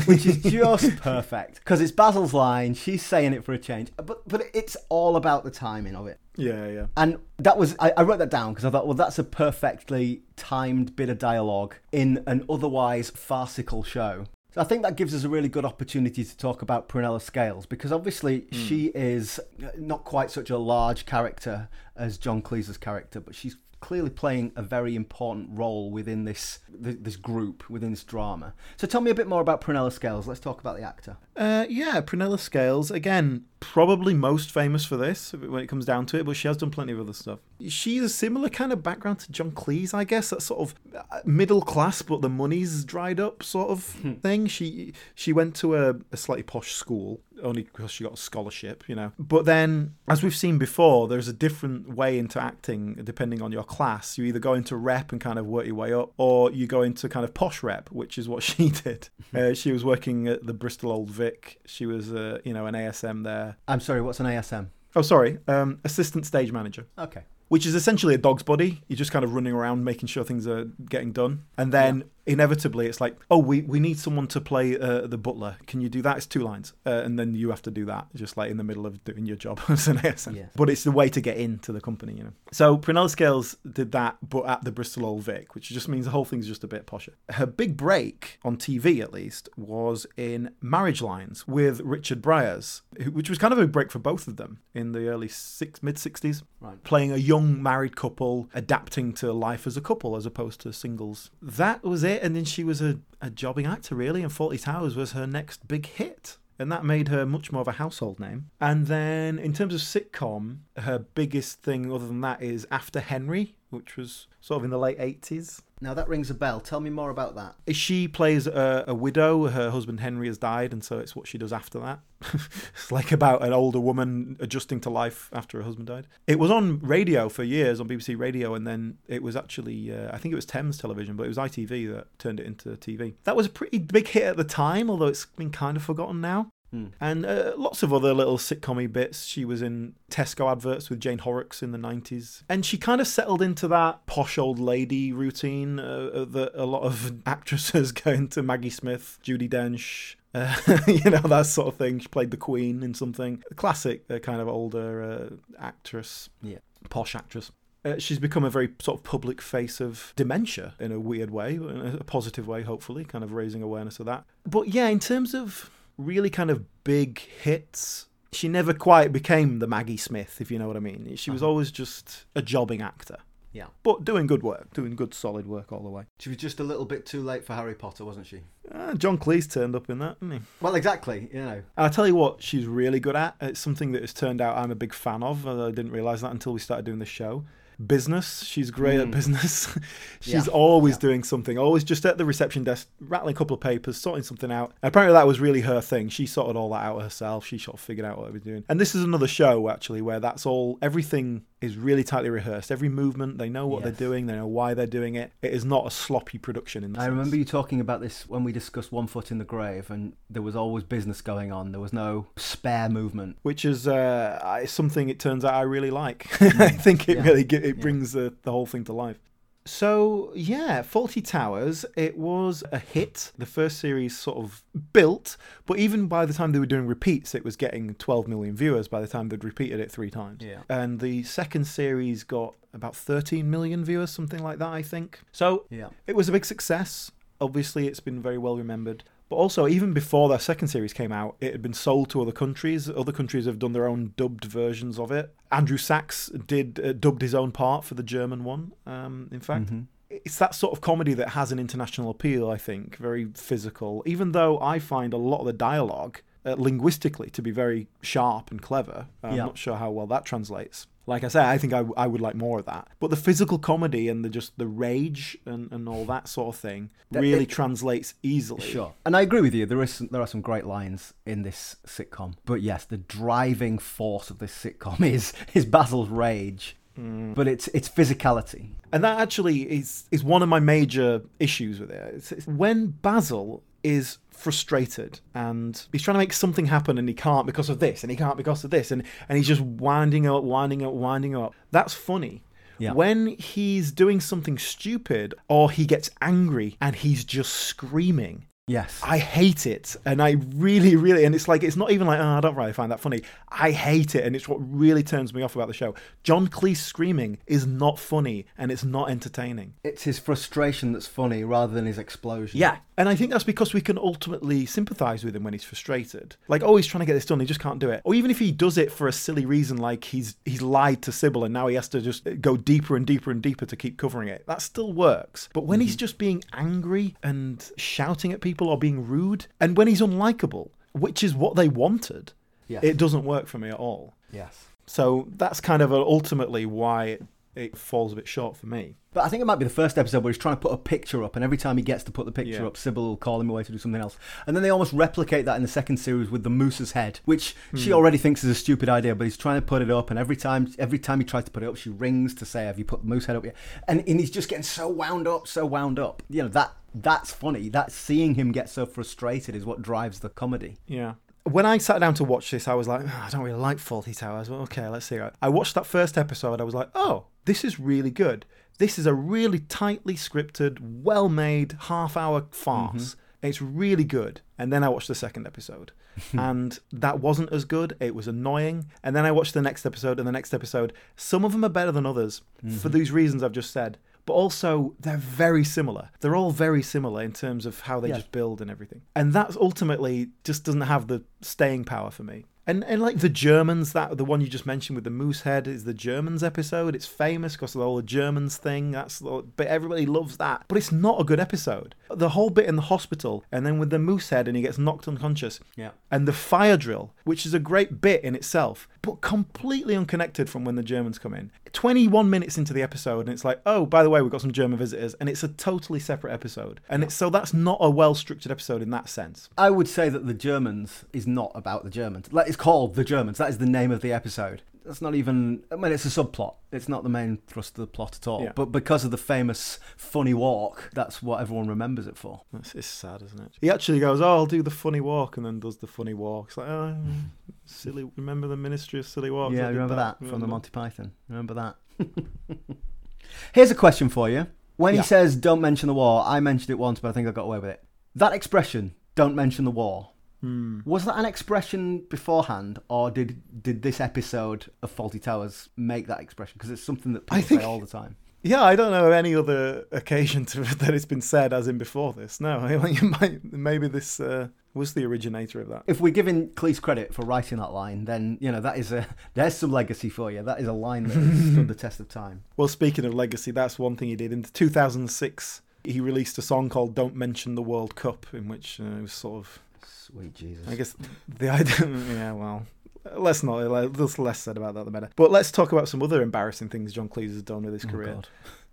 Which is just perfect because it's Basil's line. She's saying it for a change, but but it's all about the timing of it. Yeah, yeah. And that was, I, I wrote that down because I thought, well, that's a perfectly timed bit of dialogue in an otherwise farcical show. So I think that gives us a really good opportunity to talk about Prunella Scales because obviously hmm. she is not quite such a large character as John Cleese's character, but she's clearly playing a very important role within this this group, within this drama. So tell me a bit more about Prunella Scales. Let's talk about the actor. Uh, yeah, Prunella Scales, again, probably most famous for this when it comes down to it, but she has done plenty of other stuff. She's a similar kind of background to John Cleese, I guess. That sort of uh, middle class, but the money's dried up sort of thing. She she went to a, a slightly posh school only because she got a scholarship, you know. But then, as we've seen before, there's a different way into acting depending on your class. You either go into rep and kind of work your way up, or you go into kind of posh rep, which is what she did. uh, she was working at the Bristol Old Vic. She was, uh, you know, an ASM there. I'm sorry, what's an ASM? Oh, sorry, um, assistant stage manager Okay. which is essentially a dog's body. You're just kind of running around making sure things are getting done. And then inevitably it's like, oh, we, we need someone to play uh, the butler. Can you do that? It's two lines. Uh, and then you have to do that, just like in the middle of doing your job as an. Yeah. But it's the way to get into the company, you know. So Prunella Scales did that, but at the Bristol Old Vic, which just means the whole thing's just a bit posher. Her big break, on TV at least, was in Marriage Lines with Richard Briers, which was kind of a break for both of them in the early six, mid 60s. Right. Playing a young married couple, adapting to life as a couple as opposed to singles. That was it. And then she was a, a jobbing actor, really, and Fawlty Towers was her next big hit. And that made her much more of a household name. And then in terms of sitcom, her biggest thing other than that is After Henry, which was sort of in the late 80s. Now that rings a bell. Tell me more about that. She plays a, a widow. Her husband Henry has died, and so it's what she does after that. it's like about an older woman adjusting to life after her husband died. It was on radio for years on BBC Radio, and then it was actually uh, I think it was Thames Television, but it was ITV that turned it into TV. That was a pretty big hit at the time, although it's been kind of forgotten now. And uh, lots of other little sitcom bits. She was in Tesco adverts with Jane Horrocks in the 90s. And she kind of settled into that posh old lady routine uh, that a lot of actresses go into Maggie Smith, Judi Dench. Uh, you know, that sort of thing. She played the Queen in something. A classic uh, kind of older uh, actress, Yeah. posh actress. Uh, she's become a very sort of public face of dementia in a weird way, in a positive way, hopefully, kind of raising awareness of that. But yeah, in terms of really kind of big hits, she never quite became the Maggie Smith, if you know what I mean. She was always just a jobbing actor, Yeah. but doing good work, doing good solid work all the way. She was just a little bit too late for Harry Potter, wasn't she? Uh, John Cleese turned up in that, didn't he? Well, exactly. You know. And I'll tell you what she's really good at. It's something that has turned out I'm a big fan of. although I didn't realise that until we started doing the show. Business. She's great at hmm. business. she's Yeah. always doing something, always just at the reception desk, rattling a couple of papers, sorting something out. Apparently, that was really her thing. She sorted all that out herself. She sort of figured out what they were doing. And this is another show, actually, where that's all, everything is really tightly rehearsed. Every movement, they know what Yes. they're doing, they know why they're doing it. It is not a sloppy production in the I sense. remember you talking about this when we discussed One Foot in the Grave, and there was always business going on. There was no spare movement. which is uh, something it turns out I really like. I think it Yeah. really it brings the, the whole thing to life. So yeah, Fawlty Towers. It was a hit. The first series sort of built, but even by the time they were doing repeats, it was getting 12 million viewers. By the time they'd repeated it three times, Yeah. And the second series got about 13 million viewers, something like that, I think. So Yeah. it was a big success. Obviously, it's been very well remembered. But also, even before that second series came out, it had been sold to other countries. Other countries have done their own dubbed versions of it. Andrew Sachs did uh, dubbed his own part for the German one. Um, in fact, it's that sort of comedy that has an international appeal. I think very physical. Even though I find a lot of the dialogue uh, linguistically to be very sharp and clever. I'm Yeah. not sure how well that translates. Like I say, I think I, I would like more of that. But the physical comedy and the just the rage and, and all that sort of thing That- really it- translates easily. Sure. And I agree with you. There is some, there are some great lines in this sitcom. But yes, the driving force of this sitcom is is Basil's rage. Hmm. But it's it's physicality. And that actually is is one of my major issues with it. It's, it's when Basil is frustrated and he's trying to make something happen and he can't because of this and he can't because of this and, and he's just winding up, winding up, winding up. That's funny. Yeah. When he's doing something stupid or he gets angry and he's just screaming, Yes. I hate it, and I really, really, and it's like it's not even like oh, I don't really find that funny. I hate it, and it's what really turns me off about the show. John Cleese screaming is not funny, and it's not entertaining. It's his frustration that's funny rather than his explosion. Yeah, and I think that's because we can ultimately sympathise with him when he's frustrated. Like, oh, he's trying to get this done, he just can't do it. Or even if he does it for a silly reason, like he's he's lied to Sybil and now he has to just go deeper and deeper and deeper to keep covering it. That still works. But when he's mm-hmm. just being angry and shouting at people or being rude, and when he's unlikable, which is what they wanted, Yes. it doesn't work for me at all. Yes. So that's kind of ultimately why it falls a bit short for me. But I think it might be the first episode where he's trying to put a picture up, and every time he gets to put the picture Yeah. up, Sybil will call him away to do something else. And then they almost replicate that in the second series with the moose's head, which she Hmm. already thinks is a stupid idea, but he's trying to put it up, and every time every time he tries to put it up, she rings to say, "Have you put the moose head up yet?" And, and he's just getting so wound up, so wound up. You know that that's funny. That seeing him get so frustrated is what drives the comedy. Yeah. When I sat down to watch this, I was like, "Oh, I don't really like Fawlty Towers. Well, okay, let's see. I watched that first episode. I was like, oh, this is really good. This is a really tightly scripted, well made half hour farce. Mm-hmm. It's really good. And then I watched the second episode. and that wasn't as good. It was annoying. And then I watched the next episode and the next episode. Some of them are better than others for mm-hmm. these reasons I've just said. But also, they're very similar. They're all very similar in terms of how they Yeah. just build and everything. And that ultimately just doesn't have the staying power for me. And and like the Germans, that the one you just mentioned with the moose head is the Germans episode. It's famous because of all the whole Germans thing. That's but everybody loves that. But it's not a good episode. The whole bit in the hospital, and then with the moose head, and he gets knocked unconscious. Yeah. And the fire drill, which is a great bit in itself, but completely unconnected from when the Germans come in. 21 minutes into the episode, and it's like, oh, by the way, we've got some German visitors, and it's a totally separate episode. And it's so that's not a well structured episode in that sense. I would say that the Germans is not about the Germans. It's called the Germans. That is the name of the episode. That's not even. I mean, it's a subplot. It's not the main thrust of the plot at all. Yeah. But because of the famous funny walk, that's what everyone remembers it for. That's it's sad, isn't it? He actually goes, "Oh, I'll do the funny walk," and then does the funny walk. It's like, oh, silly. Remember the Ministry of Silly Walks? Yeah, did remember that, from the Monty Python. Remember that. Here's a question for you. When Yeah. he says "Don't mention the war," I mentioned it once, but I think I got away with it. That expression, "Don't mention the war." Hmm. Was that an expression beforehand, or did did this episode of Fawlty Towers make that expression? Because it's something that people I think- say all the time. Yeah, I don't know of any other occasion to, that it's been said as in before this. No, I it might, maybe this uh, was the originator of that. If we're giving Cleese credit for writing that line, then you know that is a there's some legacy for you. That is a line that has stood the test of time. Well, speaking of legacy, that's one thing he did. In 2006, he released a song called "Don't Mention the World Cup," in which uh, it was sort of Sweet Jesus. I guess the idea. Yeah, well, let's not. There's less said about that, the better. But let's talk about some other embarrassing things John Cleese has done with his Oh, career. God.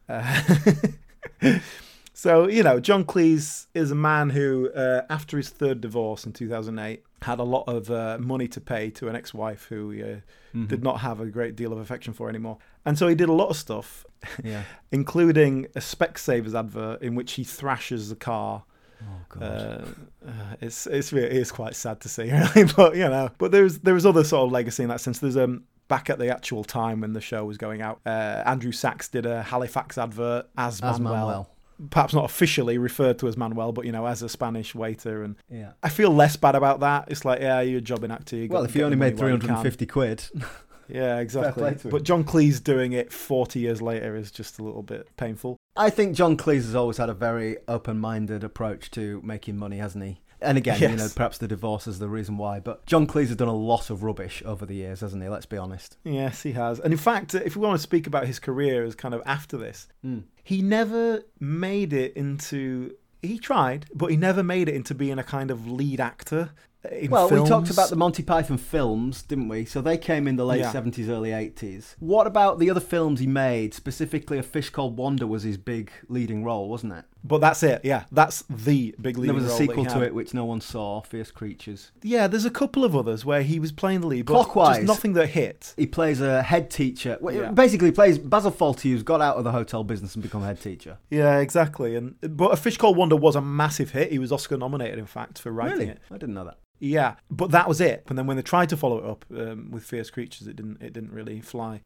Uh, so you know, John Cleese is a man who, uh, after his third divorce in 2008, had a lot of uh, money to pay to an ex-wife who he uh, Mm-hmm. did not have a great deal of affection for anymore, and so he did a lot of stuff, Yeah. including a Specsavers advert in which he thrashes the car. Oh God. Uh, uh, it's it's re- it is quite sad to see, really. But you know, but there's there was other sort of legacy in that sense. There's um back at the actual time when the show was going out, uh, Andrew Sachs did a Halifax advert as, As Manuel. Manuel. Perhaps not officially referred to as Manuel, but you know, as a Spanish waiter, and Yeah. I feel less bad about that. It's like, yeah, you're a jobbing actor. You Well, if you only made 350 quid. yeah, exactly. play to him. But John Cleese doing it 40 years later is just a little bit painful. I think John Cleese has always had a very open-minded approach to making money, hasn't he? And again, you know, perhaps the divorce is the reason why. But John Cleese has done a lot of rubbish over the years, hasn't he? Let's be honest. Yes, he has. And in fact, if we want to speak about his career as kind of after this, Mm. he never made it into. He tried, but he never made it into being a kind of lead actor. Well, we talked about the Monty Python films, didn't we? So they came in the late Yeah. 70s, early 80s. What about the other films he made? Specifically, A Fish Called Wanda was his big leading role, wasn't it? But that's it. Yeah, that's the big lead. there was a sequel to it which no one saw, Fierce Creatures. Yeah, there's a couple of others where he was playing the lead, but Clockwise. just nothing that hit. He plays a head teacher. Well, Yeah. Basically, plays Basil Fawlty, who's got out of the hotel business and become head teacher. Yeah, exactly. And but a fish called Wanda was a massive hit. He was Oscar nominated, in fact, for writing really? it. I didn't know that. Yeah, but that was it. And then when they tried to follow it up um, with Fierce Creatures, it didn't. It didn't really fly.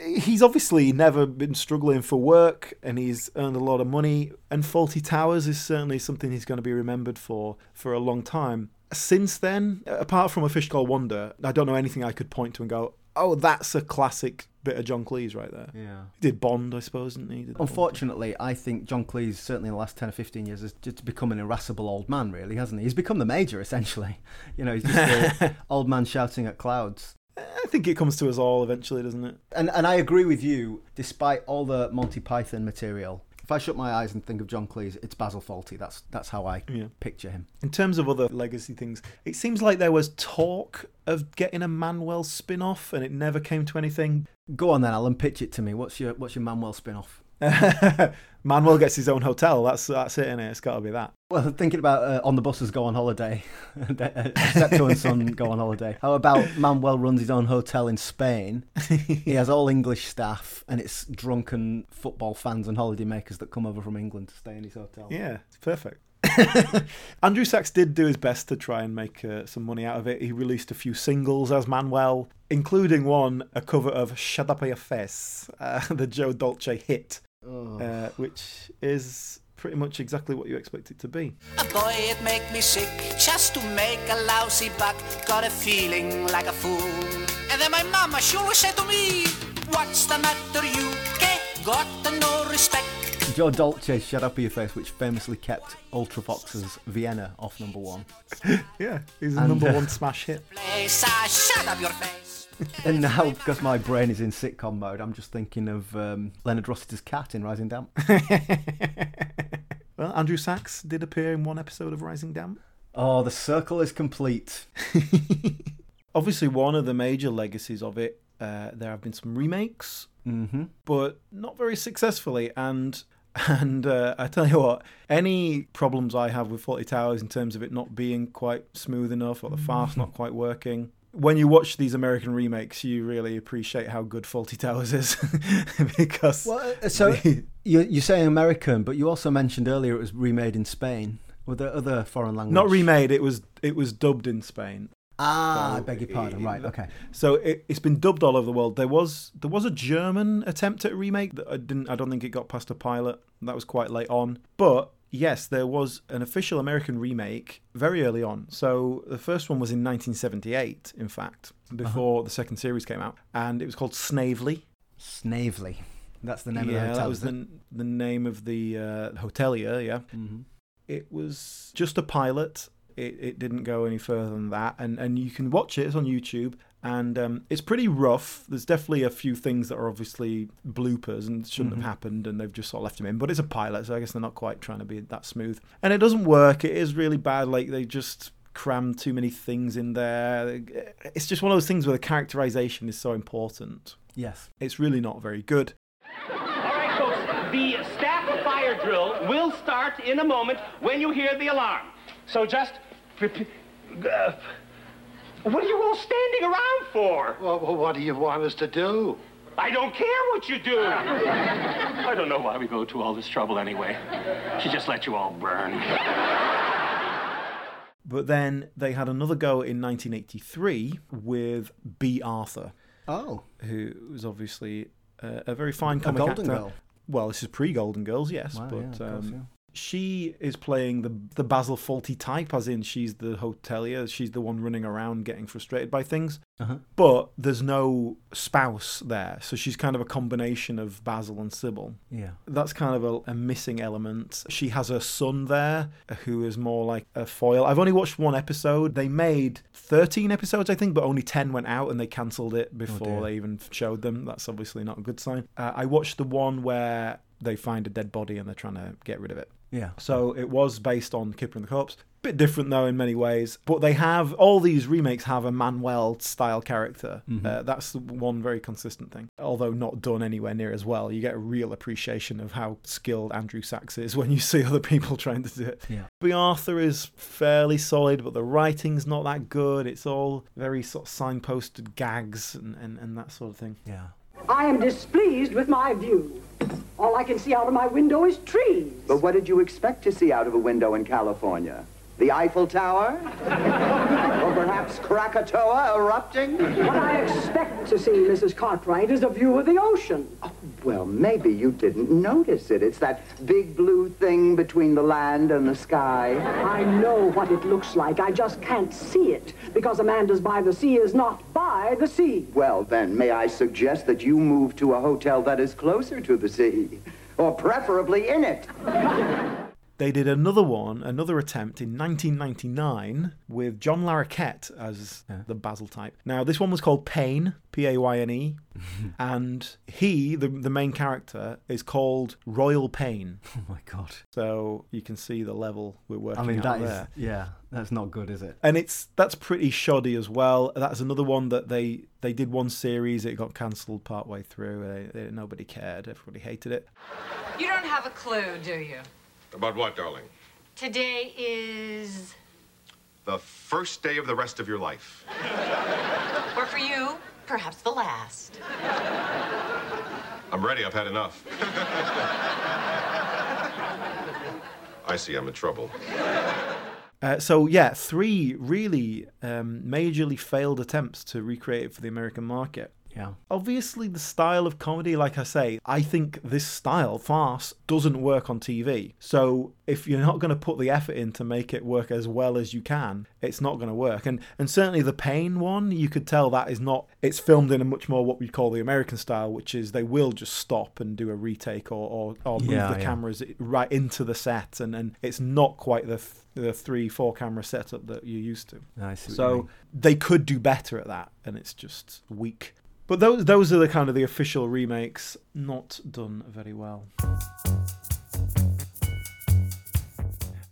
He's obviously never been struggling for work, and he's earned a lot of money. And Fawlty Towers is certainly something he's going to be remembered for for a long time. Since then, apart from A Fish Called Wonder, I don't know anything I could point to and go, "Oh, that's a classic bit of John Cleese right there." Yeah. He did Bond, I suppose, didn't he? Did Bond. Unfortunately, I think John Cleese, certainly in the last 10 or 15 years, has just become an irascible old man, really, hasn't he? He's become the major, essentially. You know, he's just an old man shouting at clouds. I think it comes to us all eventually, doesn't it? And, and I agree with you, despite all the Monty Python material. I shut my eyes and think of John Cleese, it's Basil Fawlty. That's that's how I Yeah. picture him. In terms of other legacy things, it seems like there was talk of getting a Manuel spin off and it never came to anything. Go on then, Alan. Pitch it to me. What's your what's your Manuel spin-off? Manuel gets his own hotel. That's that's it, innit? It's got to be that. Well, thinking about uh, on the buses go on holiday, Steptoe and Son go on holiday. How about Manuel runs his own hotel in Spain? he has all English staff, and it's drunken football fans and holidaymakers that come over from England to stay in his hotel. Yeah, it's perfect. Andrew Sachs did do his best to try and make uh, some money out of it. He released a few singles as Manuel, including one, a cover of Shut Up Your Face, uh, the Joe Dolce hit, uh, which is pretty much exactly what you expect it to be. A boy, it make me sick just to make a lousy buck. Got a feeling like a fool. And then my mama, she always said to me, What's the matter, you? Okay, got no respect. Joe Dolce, Shut Up Your Face, which famously kept Ultravox's Vienna off number one. yeah, he's the And, number uh, one smash hit. Place, ah, shut up your face. And now, because my brain is in sitcom mode, I'm just thinking of um, Leonard Rossiter's cat in Rising Damp. Well, Andrew Sachs did appear in one episode of Rising Damp. Oh, the circle is complete. Obviously, one of the major legacies of it, uh, there have been some remakes, Mm-hmm. but not very successfully. And and uh, I tell you what, any problems I have with Fawlty Towers in terms of it not being quite smooth enough or the farce not quite working. When you watch these American remakes, you really appreciate how good Fawlty Towers is because Well, uh, so you, you're saying American, but you also mentioned earlier it was remade in Spain. Were there other foreign language? not remade. It was it was dubbed in Spain. Ah, I beg your pardon. it- Right, okay. So it, it's been dubbed all over the world. There was there was a German attempt at a remake that I didn't. I don't think it got past a pilot. That was quite late on. But yes, there was an official American remake very early on. So the first one was in 1978, in fact, before the second series came out, and it was called Snavely. Snavely. That's the name yeah, of the hotel. that was the the name of the uh, hotelier. Yeah. Mhm. It was just a pilot. It, it didn't go any further than that, and and you can watch it. It's on YouTube, and um, it's pretty rough. There's definitely a few things that are obviously bloopers and shouldn't Mhm. have happened, and they've just sort of left them in. But it's a pilot, so I guess they're not quite trying to be that smooth. And it doesn't work. It is really bad. Like they just cram too many things in there. It's just one of those things where the characterization is so important. Yes. It's really not very good. All right, folks, the staff fire drill will start in a moment when you hear the alarm. So just. Uh, what are you all standing around for? Well, well, what do you want us to do? I don't care what you do. I don't know why we go to all this trouble anyway. She just let you all burn. But then they had another go in 1983 with Bea Arthur. Oh. Who was obviously uh, a very fine A comic Golden actor. Girl. Well, this is pre Golden Girls, yes. Wow, but yeah, of course, um, yeah. She is playing the the Basil Fawlty type, as in she's the hotelier. She's the one running around getting frustrated by things. Uh-huh. But there's no spouse there, so she's kind of a combination of Basil and Sybil. Yeah. That's kind of a, a missing element. She has her son there, who is more like a foil. I've only watched one episode. They made 13 episodes, I think, but only 10 went out and they cancelled it before dear. they even showed them. That's obviously not a good sign. Uh, I watched the one where they find a dead body and they're trying to get rid of it. Yeah. So it was based on Kipper and the Corpse. Bit different though in many ways, but they have all these remakes have a Manuel style character. Mhm. Uh, that's the one very consistent thing. Although not done anywhere near as well, you get a real appreciation of how skilled Andrew Sachs is when you see other people trying to do it. Yeah. Bea Arthur is fairly solid, but the writing's not that good. It's all very sort of signposted gags and, and, and that sort of thing. Yeah. I am displeased with my view. All I can see out of my window is trees. But what did you expect to see out of a window in California? The Eiffel Tower? or perhaps Krakatoa erupting? What I expect to see, Mrs. Cartwright, is a view of the ocean. Oh, Well, maybe you didn't notice it. It's that big blue thing between the land and the sky. I know what it looks like. I just can't see it because Amanda's by the sea is not by the sea. Well, then, may I suggest that you move to a hotel that is closer to the sea? Or preferably in it. They did another one, another attempt in 1999 with John Larroquette as the Basil type. Now, this one was called Payne, P A Y N E, and he, the, the main character, is called Royal Pain. Oh my god. So you can see the level we're working I mean, out that is there. yeah, that's not good, is it? and it's that's pretty shoddy as well. That's another one that they they did one series. It got cancelled partway through. They, they, nobody cared. Everybody hated it. You don't have a clue, do you? About what, darling? Today is. The first day of the rest of your life. Or for you, perhaps the last. I'm ready. I've had enough. I see I'm in trouble. Uh, so yeah, three really um, majorly failed attempts to recreate it for the American market. Yeah. Obviously, the style of comedy, like I say, I think this style, farce, doesn't work on TV. So if you're not going to put the effort in to make it work as well as you can, it's not going to work. And and certainly the Payne one, you could tell that is not. It's filmed in a much more what we call the American style, which is they will just stop and do a retake or or, or move Yeah, the yeah. cameras right into the set, and and it's not quite the. Th- the three, four camera setup that you're used to. I see so they could do better at that, and it's just weak. But those those are the kind of the official remakes, not done very well.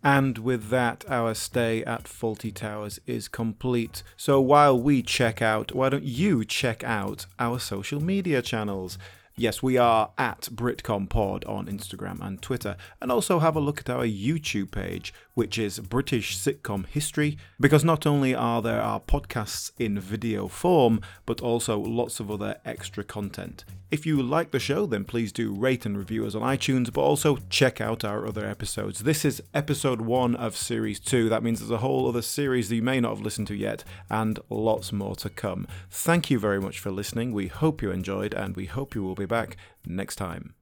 And with that, our stay at Fawlty Towers is complete. So while we check out, why don't you check out our social media channels? Yes, we are at BritcomPod on Instagram and Twitter, and also have a look at our YouTube page, which is British Sitcom History, because not only are there our podcasts in video form, but also lots of other extra content. If you like the show, then please do rate and review us on iTunes, but also check out our other episodes. This is episode one of series two. That means there's a whole other series that you may not have listened to yet, and lots more to come. Thank you very much for listening. We hope you enjoyed, and we hope you will be back next time.